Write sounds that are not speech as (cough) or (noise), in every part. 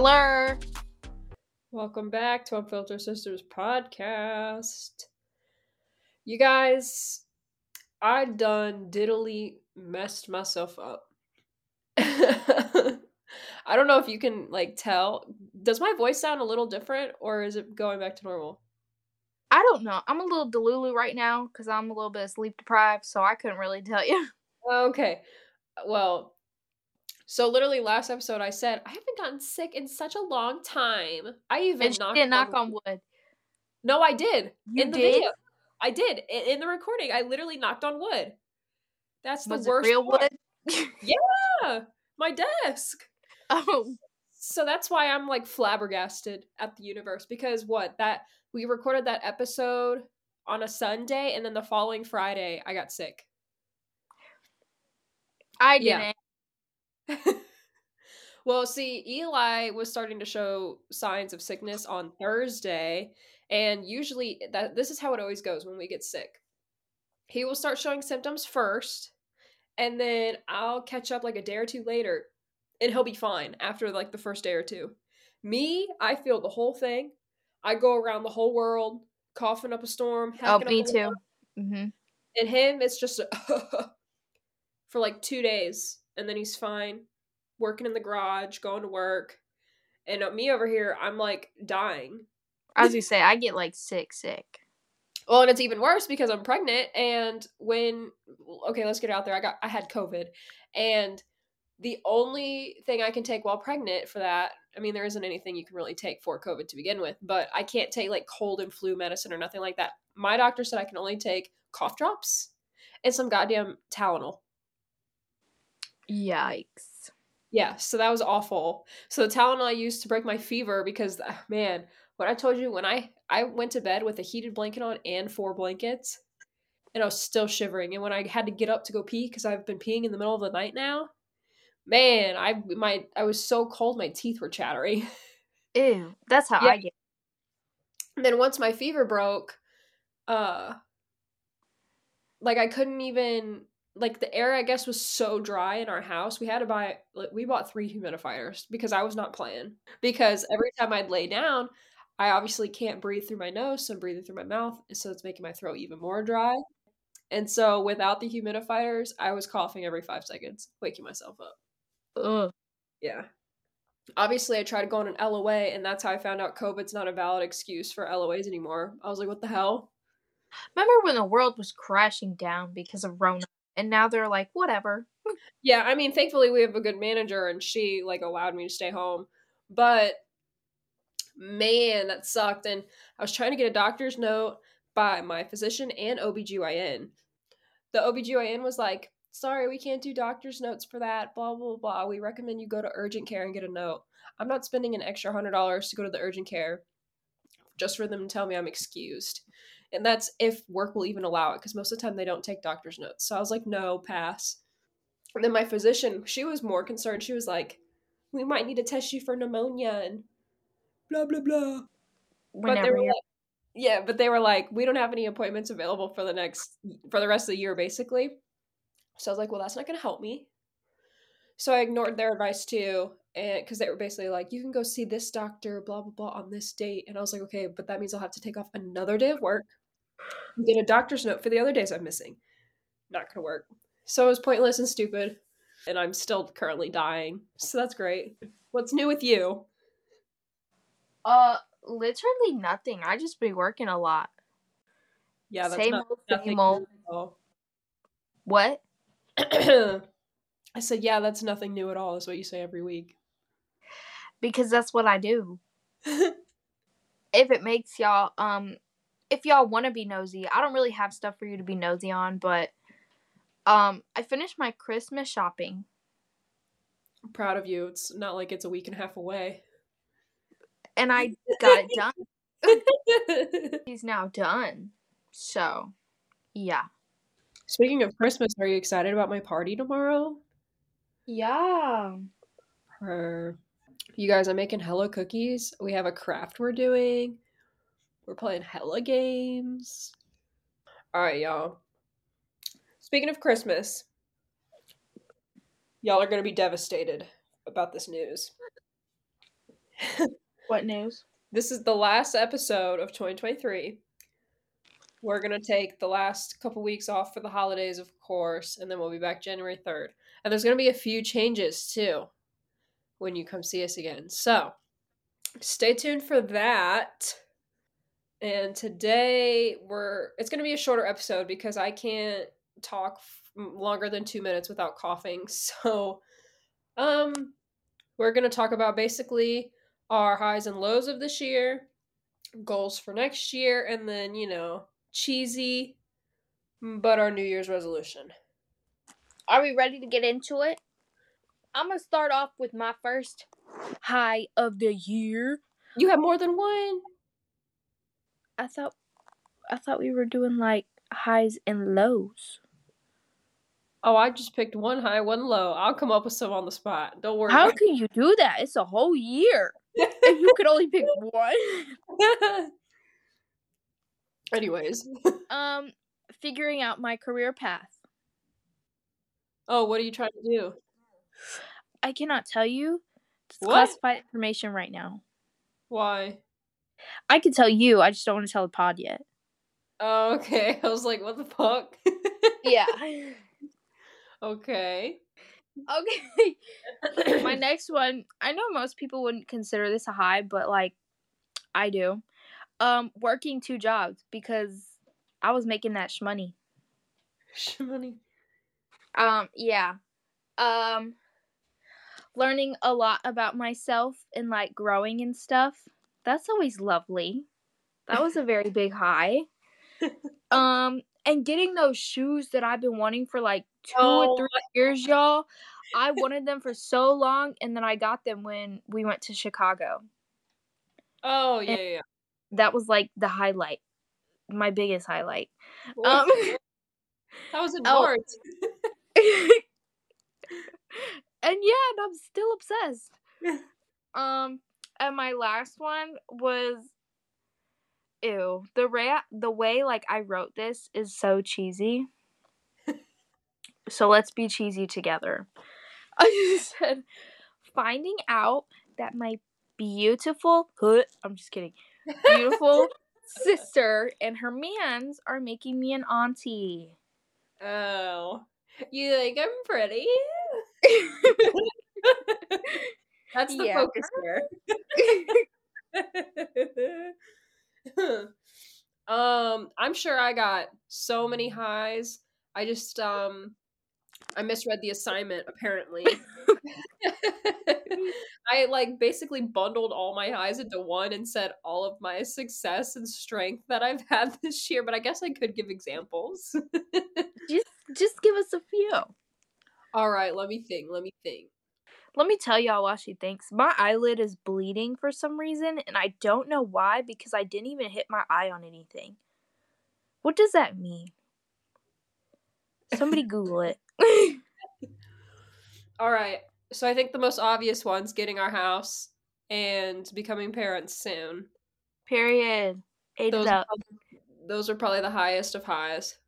Hello. Welcome back to Unfiltered Sisters podcast. You guys, I done diddly messed myself up. (laughs) I don't know if you can like tell. Does my voice sound a little different or is it going back to normal? I don't know. I'm a little delulu right now because I'm a little bit sleep deprived, so I couldn't really tell you. (laughs) Okay. Well, so literally last episode I said I haven't gotten sick in such a long time. I even And she didn't knock on wood. No, I did. You in the video. I did. In, the recording, I literally knocked on wood. That's the Was worst. real part. wood? Yeah, my desk. (laughs) oh, So that's why I'm like flabbergasted at the universe because what that we recorded that episode on a Sunday and then the following Friday I got sick. I didn't. Yeah. (laughs) well, see, Eli was starting to show signs of sickness on Thursday, and usually that this is how it always goes when we get sick. He will start showing symptoms first, and then I'll catch up like a day or two later, and he'll be fine after like the first day or two. Me, I feel the whole thing. I go around the whole world coughing up a storm. Oh, me too. lung, hmm And him, it's just a (laughs) for like two days, and then he's fine, working in the garage, going to work. And uh, me over here, I'm like dying. As you say, I get like sick, sick. Well, and it's even worse because I'm pregnant. And when okay, let's get it out there. I got I had COVID, and the only thing I can take while pregnant for that, I mean, there isn't anything you can really take for COVID to begin with, but I can't take like cold and flu medicine or nothing like that. My doctor said I can only take cough drops and some goddamn Tylenol. Yikes. Yeah, so that was awful. So the Tylenol I used to break my fever because ah, man, what I told you when I I went to bed with a heated blanket on and four blankets, and I was still shivering. And when I had to get up to go pee because I've been peeing in the middle of the night now, man, I my I was so cold my teeth were chattering. (laughs) Ew. That's how Yeah. I get. And then once my fever broke, uh like I couldn't even like the air I guess was so dry in our house. We had to buy like we bought three humidifiers because I was not playing. Because every time I'd lay down, I obviously can't breathe through my nose, so I'm breathing through my mouth, and so it's making my throat even more dry. And so without the humidifiers, I was coughing every 5 seconds, waking myself up. Ugh. Yeah. Obviously, I tried to go on an LOA, and that's how I found out COVID's not a valid excuse for LOAs anymore. I was like, what the hell? Remember when the world was crashing down because of Rona, and now they're like, whatever. Yeah, I mean, thankfully we have a good manager and she like allowed me to stay home. But man, that sucked. And I was trying to get a doctor's note by my physician and OBGYN. The OBGYN was like, sorry, we can't do doctor's notes for that, blah, blah, blah. We recommend you go to urgent care and get a note. I'm not spending an extra hundred dollars to go to the urgent care just for them to tell me I'm excused. And that's if work will even allow it, because most of the time they don't take doctor's notes. So I was like, no, pass. And then my physician, she was more concerned. She was like, we might need to test you for pneumonia and blah, blah, blah. But they Whenever were like, yeah, but they were like, we don't have any appointments available for the next, for the rest of the year, basically. So I was like, well, that's not going to help me. So I ignored their advice too. And because they were basically like, you can go see this doctor, blah, blah, blah, on this date. And I was like, okay, but that means I'll have to take off another day of work get a doctor's note for the other days I'm missing. Not to work. So it was pointless and stupid. And I'm still currently dying. So that's great. What's new with you? uh literally nothing. I just be working a lot. Yeah, that's Same not, old, nothing same old. new at all. What? (clears throat) I said, yeah, that's nothing new at all, is what you say every week. Because that's what I do. (laughs) if it makes y'all um if y'all want to be nosy i don't really have stuff for you to be nosy on but um i finished my christmas shopping I'm proud of you. It's not like it's a week and a half away. and i (laughs) got it done (laughs) he's now done so yeah Speaking of Christmas, are you excited about my party tomorrow? yeah Or you guys, I'm making hello cookies. We have a craft we're doing. We're playing hella games. All right, y'all. Speaking of Christmas, y'all are going to be devastated about this news. (laughs) what news? This is the last episode of 2023. We're going to take the last couple weeks off for the holidays, of course, and then we'll be back January 3rd. And there's going to be a few changes too when you come see us again. So stay tuned for that. And today we're it's going to be a shorter episode because I can't talk longer than 2 minutes without coughing. (laughs) So um we're going to talk about basically our highs and lows of this year, goals for next year, and then, you know, cheesy but our New Year's resolution. Are we ready to get into it? I'm going to start off with my first high of the year. You have more than one? I thought I thought we were doing like highs and lows. Oh, I just picked one high, one low. I'll come up with some on the spot. Don't worry. How can you do that? It's a whole year. if you could only pick (laughs) one. (laughs) Anyways. (laughs) um, figuring out my career path. Oh, what are you trying to do? I cannot tell you. It's what? classified information right now. Why? I can tell you. I just don't want to tell the pod yet. Oh, okay. (laughs) I was like, what the fuck? yeah. (laughs) okay. Okay. (clears throat) My next one, I know most people wouldn't consider this a high, but like I do. Um working two jobs because I was making that shmoney. Shmoney. Um yeah. Um learning a lot about myself and like growing and stuff. That's always lovely. That was a very (laughs) big high. (laughs) Um and getting those shoes that I've been wanting for like two oh. or three years, y'all. I (laughs) wanted them for so long, and then I got them when we went to Chicago. Oh yeah, yeah. That was like the highlight, my biggest highlight. Um, that was in oh. March. and yeah, and I'm still obsessed. um, and my last one was ew. The ra- the way like I wrote this is so cheesy. (laughs) so let's be cheesy together. (laughs) I said finding out that my beautiful (laughs) I'm just kidding. Beautiful sister and her mans are making me an auntie. Oh. You think I'm pretty? That's the yeah. focus here. (laughs) (laughs) um, I'm sure I got so many highs. I just um I misread the assignment apparently. (laughs) I like basically bundled all my highs into one and said all of my success and strength that I've had this year, but I guess I could give examples. just just give us a few. All right, let me think. Let me think. Let me tell y'all why she thinks. My eyelid is bleeding for some reason, and I don't know why because I didn't even hit my eye on anything. What does that mean? Somebody (laughs) Google it. (laughs) All right. So I think the most obvious one's getting our house and becoming parents soon. Period. Ate those, up. those are probably the highest of highs.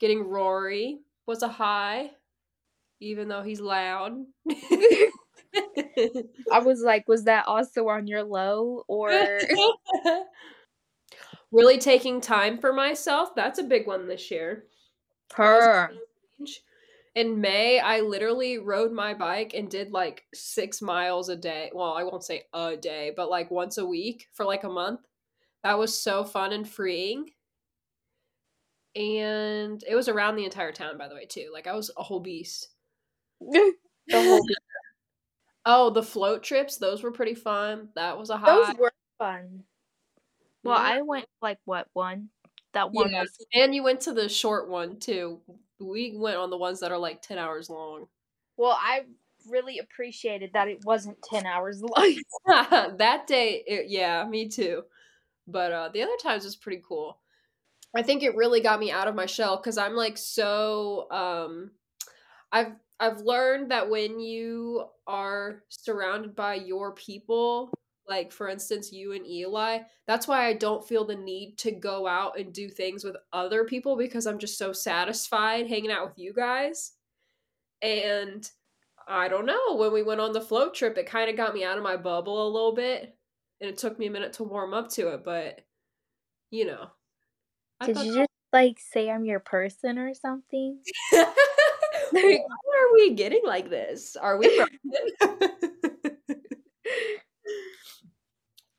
Getting Rory was a high, even though he's loud. (laughs) I was like, was that also on your low or (laughs) really taking time for myself? That's a big one this year. Her. In May, I literally rode my bike and did like six miles a day. Well, I won't say a day, but like once a week for like a month. That was so fun and freeing. And it was around the entire town, by the way, too. Like I was a whole beast. (laughs) the whole beast. Oh, the float trips, those were pretty fun. That was a high. Those were fun. Well, yeah. I went like what one? That one yeah. was And you went to the short one too. We went on the ones that are like 10 hours long. Well, I really appreciated that it wasn't 10 hours (laughs) long. (laughs) that day, it, yeah, me too. But uh the other times was pretty cool. I think it really got me out of my shell cuz I'm like so um I've I've learned that when you are surrounded by your people, like for instance, you and Eli, that's why I don't feel the need to go out and do things with other people because I'm just so satisfied hanging out with you guys. And I don't know, when we went on the float trip, it kind of got me out of my bubble a little bit. and it took me a minute to warm up to it, but you know. I Did you just like say I'm your person or something? (laughs) (laughs) Why are we getting like this? Are we (laughs) (laughs)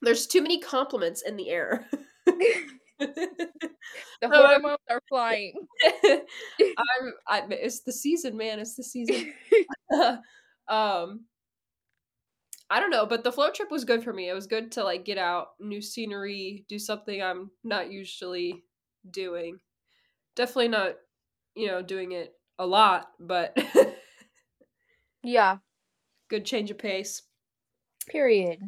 There's too many compliments in the air. the hormones are flying. I'm, I, it's the season, man. It's the season. um, I don't know, but the float trip was good for me. It was good to like get out, new scenery, do something I'm not usually doing. Definitely not, you know, doing it a lot, but yeah, (laughs) good change of pace. Period.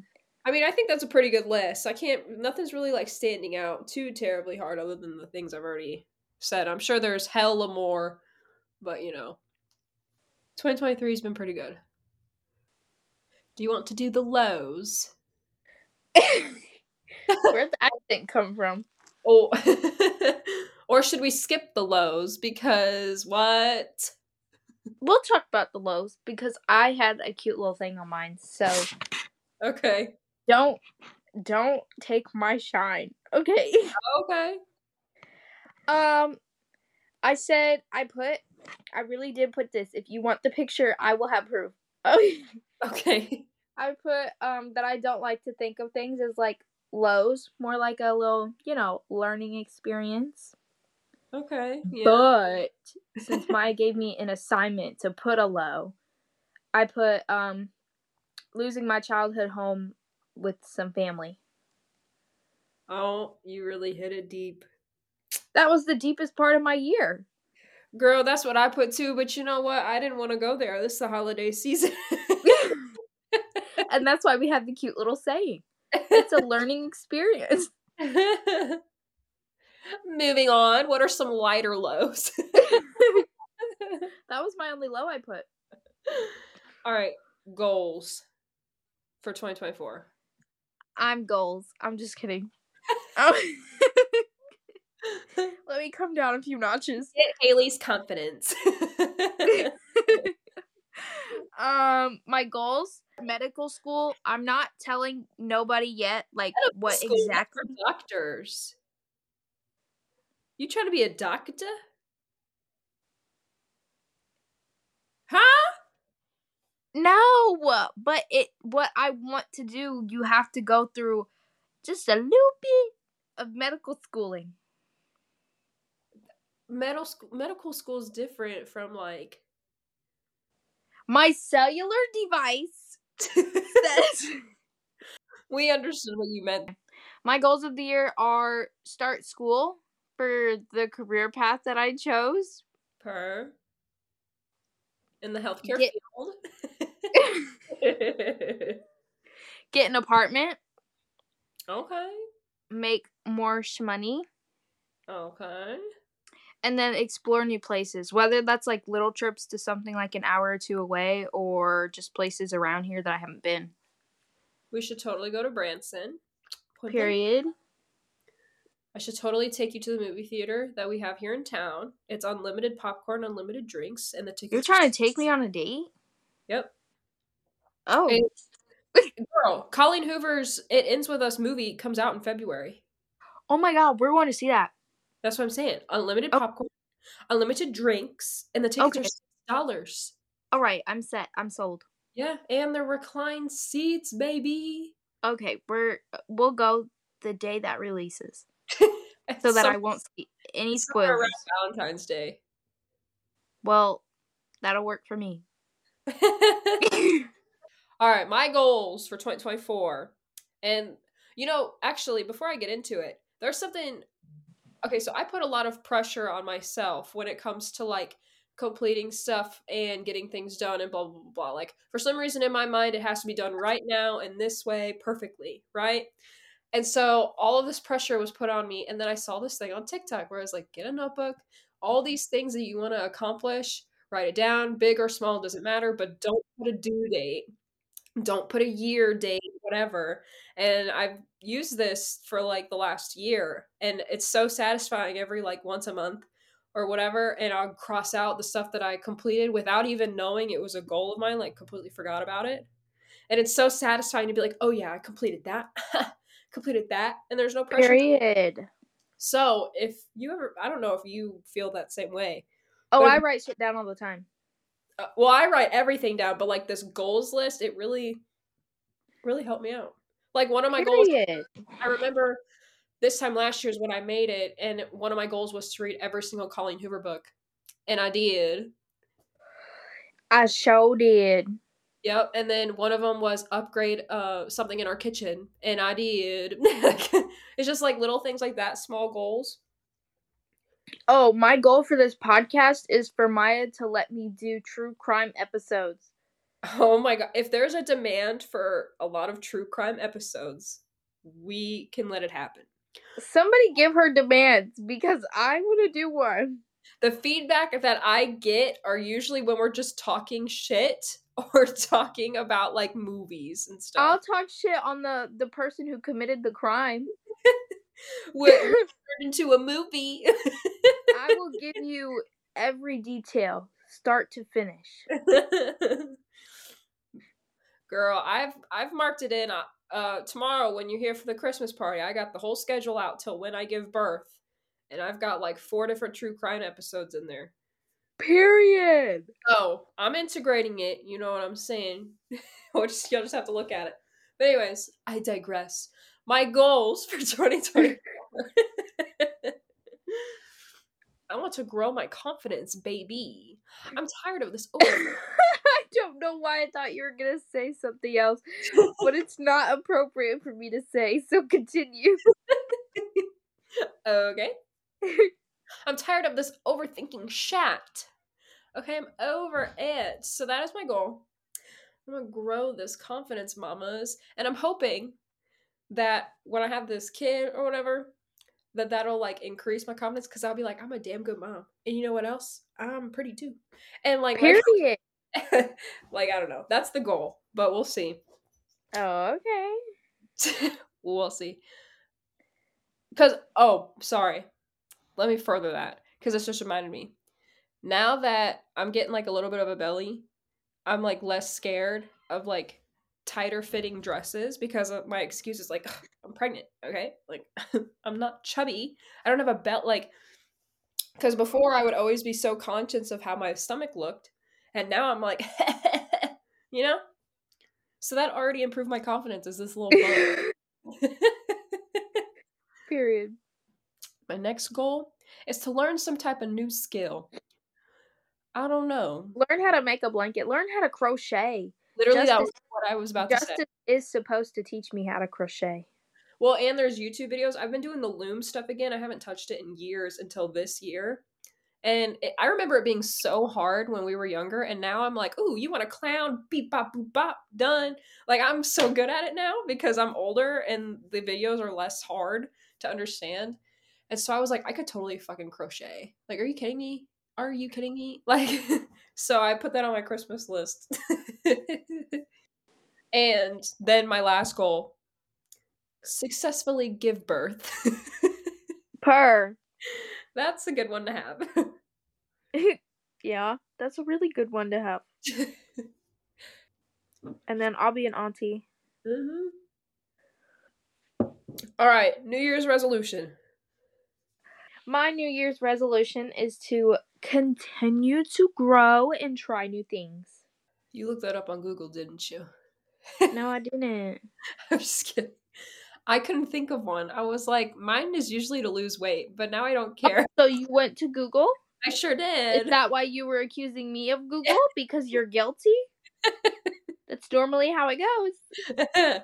I mean, I think that's a pretty good list. I can't. Nothing's really like standing out too terribly hard, other than the things I've already said. I'm sure there's hella more, but you know, 2023 has been pretty good. Do you want to do the lows? (laughs) Where'd the accent come from? Oh, (laughs) or should we skip the lows because what? We'll talk about the lows because I had a cute little thing on mine. So, okay. Don't don't take my shine. Okay. (laughs) Okay. Um I said I put I really did put this. If you want the picture, I will have proof. Okay. (laughs) okay. I put um that I don't like to think of things as like lows, more like a little, you know, learning experience. Okay. Yeah. But since Maya gave me an assignment to put a low, I put um losing my childhood home with some family. Oh, you really hit it deep. That was the deepest part of my year. Girl, that's what I put too, but you know what? I didn't want to go there. This is the holiday season. (laughs) and that's why we have the cute little saying. It's a learning (laughs) experience. (laughs) Moving on, what are some lighter lows? (laughs) that was my only low I put. All right, goals for 2024. I'm goals. I'm just kidding. (laughs) oh. Let me come down a few notches. Get Haley's confidence. (laughs) um, my goals medical school. I'm not telling nobody yet, like medical what exactly. doctors. You trying to be a doctor? Huh? No, but it what I want to do, you have to go through just a little bit of medical schooling. Medical school, medical school is different from like my cellular device says (laughs) we understood what you meant. My goals of the year are start school for the career path that I chose. Per in the healthcare Get, field. (laughs) Get an apartment. Okay. Make more money. Okay. And then explore new places, whether that's like little trips to something like an hour or two away or just places around here that I haven't been. We should totally go to Branson. Period. I should totally take you to the movie theater that we have here in town. It's unlimited popcorn, unlimited drinks, and the tickets. You're trying to take me on a date? Yep. Oh. (laughs) girl, Colleen Hoover's It Ends With Us movie comes out in February. Oh my god, we're going to see that. That's what I'm saying. Unlimited oh. popcorn, unlimited drinks, and the tickets okay. are dollars. All right, I'm set. I'm sold. Yeah, and the reclined seats, baby. Okay, we're we'll go the day that releases, so that I won't see any spoilers. Valentine's Day. Well, that'll work for me. (laughs) All right, my goals for 2024. And you know, actually, before I get into it, there's something Okay, so I put a lot of pressure on myself when it comes to like completing stuff and getting things done and blah blah blah blah. Like for some reason in my mind it has to be done right now and this way perfectly, right? And so all of this pressure was put on me and then I saw this thing on TikTok where I was like, get a notebook, all these things that you want to accomplish write it down, big or small, doesn't matter, but don't put a due date. Don't put a year date, whatever. And I've used this for like the last year and it's so satisfying every like once a month or whatever and I'll cross out the stuff that I completed without even knowing it was a goal of mine, like completely forgot about it. And it's so satisfying to be like, oh yeah, I completed that, (laughs) completed that, and there's no pressure. Period. So if you ever, I don't know if you feel that same way. Oh, I write shit down all the time. Uh, well, I write everything down, but like this goals list, it really, really helped me out. Like one of my goals, I remember this time last year is when I made it, and one of my goals was to read every single Colleen Hoover book, and I did. I sure did. Yep, and then one of them was upgrade uh something in our kitchen, and I did. (laughs) it's just like little things like that, small goals. Oh, my goal for this podcast is for Maya to let me do true crime episodes. Oh my god! If there's a demand for a lot of true crime episodes, we can let it happen. Somebody give her demands because I want to do one. The feedback that I get are usually when we're just talking shit (laughs) or talking about like movies and stuff. I'll talk shit on the the person who committed the crime. (laughs) We're (laughs) turned into a movie. I will give you every detail, start to finish. Girl, I've I've marked it in. Uh, uh, tomorrow when you're here for the Christmas party, I got the whole schedule out till when I give birth, and I've got like four different true crime episodes in there. Period. Oh, I'm integrating it. You know what I'm saying? (laughs) or just you'll just have to look at it. But anyways, I digress. My goals for (laughs) 2024. (laughs) I want to grow my confidence, baby. I'm tired of this. Oh, I don't know why I thought you were gonna say something else, but it's not appropriate for me to say. So continue. okay. I'm tired of this overthinking shat. Okay, I'm over it. So that is my goal. I'm gonna grow this confidence, mamas, and I'm hoping that when I have this kid or whatever, that that'll like increase my confidence because I'll be like, I'm a damn good mom, and you know what else? I'm pretty too, and like, Period. (laughs) like I don't know. That's the goal, but we'll see. Oh, okay. (laughs) we'll see. Because oh, sorry. Let me further that because this just reminded me. Now that I'm getting like a little bit of a belly, I'm like less scared of like tighter fitting dresses because of my excuse is like I'm pregnant. Okay, like (laughs) I'm not chubby. I don't have a belt like. Because before I would always be so conscious of how my stomach looked, and now I'm like, (laughs) you know. So that already improved my confidence as this little. (laughs) Period. My next goal is to learn some type of new skill. I don't know. Learn how to make a blanket. Learn how to crochet. Literally, that was what I was about to Justin say. is supposed to teach me how to crochet. Well, and there's YouTube videos. I've been doing the loom stuff again. I haven't touched it in years until this year. And it, I remember it being so hard when we were younger. And now I'm like, ooh, you want a clown? Beep, bop, boop, bop, done. Like, I'm so good at it now because I'm older and the videos are less hard to understand. And so I was like, I could totally fucking crochet. Like, are you kidding me? Are you kidding me? (laughs) Like, so I put that on my Christmas list. (laughs) and then my last goal successfully give birth. (laughs) Per. That's a good one to have. yeah, that's a really good one to have. And then I'll be an auntie. hmm All right, New Year's resolution. My New Year's resolution is to continue to grow and try new things. You looked that up on Google, didn't you? No, I didn't. (laughs) I'm just kidding. I couldn't think of one. I was like, mine is usually to lose weight, but now I don't care. So you went to Google? (laughs) I sure did. Is that why you were accusing me of (laughs) Google? Because you're guilty? That's normally how it goes.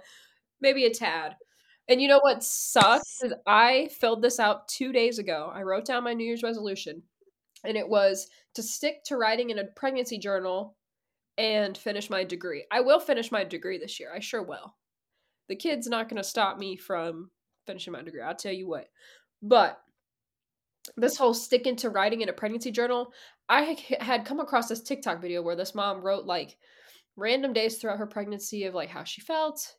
Maybe a tad. And you know what sucks is I filled this out two days ago. I wrote down my New Year's resolution, and it was to stick to writing in a pregnancy journal and finish my degree. I will finish my degree this year. I sure will. The kid's not going to stop me from finishing my degree. I'll tell you what. But this whole sticking to writing in a pregnancy journal, I had come across this TikTok video where this mom wrote like random days throughout her pregnancy of like how she felt,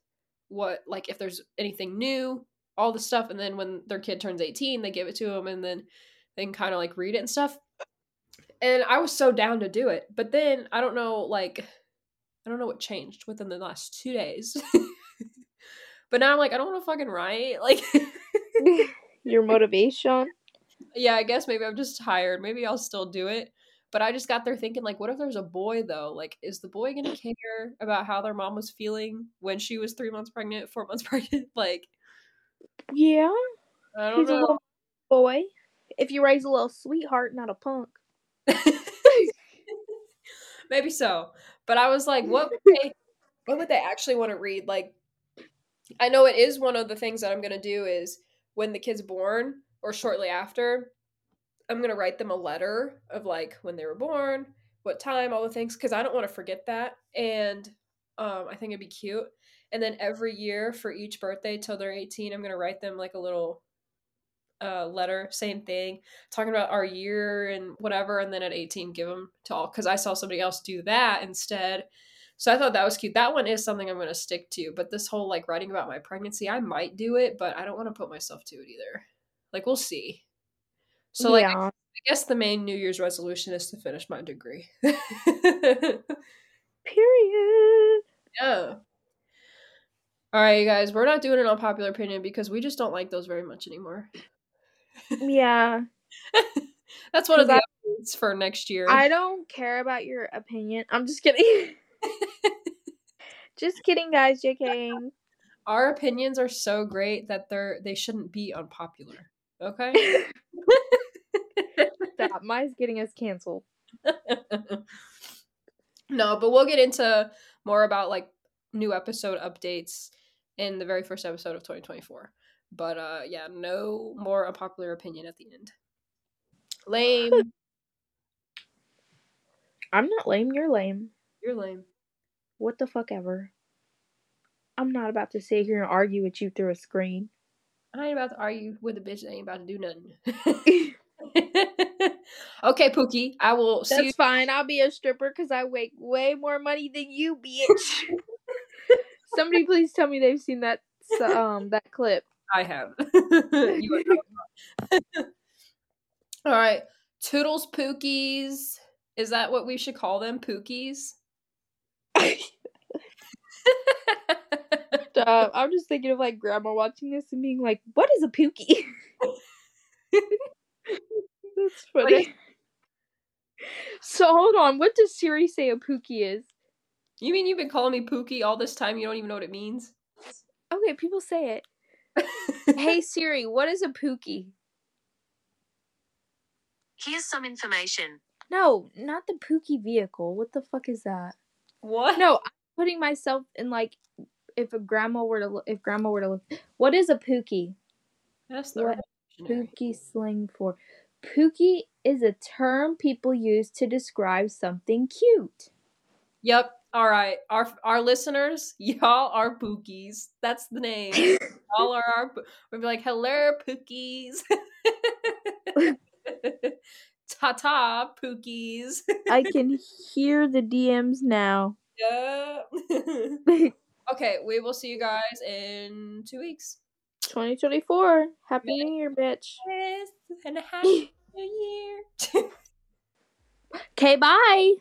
what like if there's anything new, all the stuff, and then when their kid turns 18, they give it to them and then they can kind of like read it and stuff. And I was so down to do it. But then I don't know, like I don't know what changed within the last two days. (laughs) but now I'm like, I don't want to fucking write. (laughs) Like, (laughs) Your motivation. yeah, I guess maybe I'm just tired. Maybe I'll still do it. But I just got there thinking, like, what if there's a boy though? Like, is the boy gonna (laughs) care about how their mom was feeling when she was three months pregnant, four months (laughs) pregnant? Like, Yeah. I don't He's a little boy. If you raise a little sweetheart, not a punk. (laughs) Maybe so. But I was like, what would they what would they actually want to read? Like I know it is one of the things that I'm gonna do is when the kid's born or shortly after, I'm gonna write them a letter of like when they were born, what time, all the things, because I don't want to forget that. And um, I think it'd be cute. And then every year for each birthday till they're 18, I'm gonna write them like a little uh, letter, same thing, talking about our year and whatever, and then at 18 give them to all because I saw somebody else do that instead. So I thought that was cute. That one is something I'm going to stick to. But this whole like writing about my pregnancy, I might do it, but I don't want to put myself to it either. Like we'll see. So like I yeah. guess the main New Year's resolution is to finish my degree. (laughs) Period. yeah. All right, you guys, we're not doing an unpopular opinion because we just don't like those very much anymore. Yeah. (laughs) That's one of the updates for next year. I don't care about your opinion. I'm just kidding. (laughs) just kidding, guys. JK. Our opinions are so great that they're they shouldn't be unpopular. Okay? Mine's getting us canceled. (laughs) no, but we'll get into more about like new episode updates in the very first episode of 2024. But uh yeah, no more unpopular opinion at the end. Lame. (laughs) I'm not lame. You're lame. You're lame. What the fuck ever. I'm not about to sit here and argue with you through a screen. I ain't about to argue with a bitch that ain't about to do nothing. (laughs) okay, Pookie, I will you. That's fine. I'll be a stripper because I make way more money than you, bitch. (laughs) Somebody please tell me they've seen that um that clip. I have. (laughs) All right, Toodles Pookies. Is that what we should call them? Pookies? (laughs) Stop. I'm just thinking of like grandma watching this and being like, "What is a pookie?" That's funny. So hold on. What does Siri say a pookie is? you mean you've been calling me Pookie all this time? You don't even know what it means? Okay, people say it. (laughs) Hey Siri, what is a pookie? Here's some information. No, not the pookie vehicle. What the fuck is that? what? No, I'm putting myself in like if a grandma were to li- if grandma were to live. What is a pookie? That's the What? Pookie slang for pookie is a term people use to describe something cute. Yep. All right. Our our listeners, (laughs) y'all are Pookies. That's the name. (laughs) y'all are our. We'll be like, hello, Pookies. (laughs) Ta ta, Pookies. I can hear the DMs now. yeah. okay, we will see you guys in two weeks. 2024. Happy New Year, bitch. Yes, and a happy year. (laughs) Okay, bye.